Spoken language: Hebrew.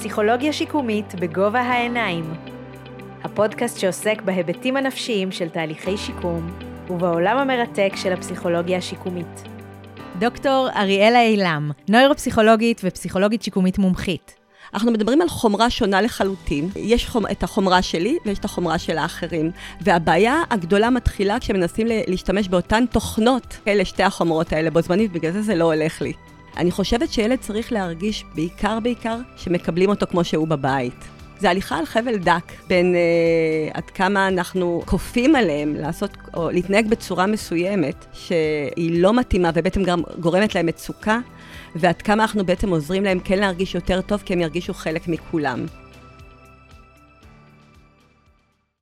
פסיכולוגיה שיקומית בגובה העיניים. הפודקאסט שעוסק בהיבטים הנפשיים של תהליכי שיקום ובעולם המרתק של הפסיכולוגיה השיקומית. דוקטור אריאלה אילם, נוירופסיכולוגית ופסיכולוגית שיקומית מומחית. אנחנו מדברים על חומרה שונה לחלוטין. יש חומ... את החומרה שלי ויש את החומרה של האחרים. והבעיה הגדולה מתחילה כשמנסים להשתמש באותן תוכנות, אלה שתי החומרות האלה בו זמנית, בגלל זה זה לא הולך לי. אני חושבת שילד צריך להרגיש בעיקר בעיקר שמקבלים אותו כמו שהוא בבית. זה הליכה על חבל דק בין אה, עד כמה אנחנו כופים עליהם לעשות או להתנהג בצורה מסוימת שהיא לא מתאימה ובעצם גם גורמת להם מצוקה, ועד כמה אנחנו בעצם עוזרים להם כן להרגיש יותר טוב כי הם ירגישו חלק מכולם.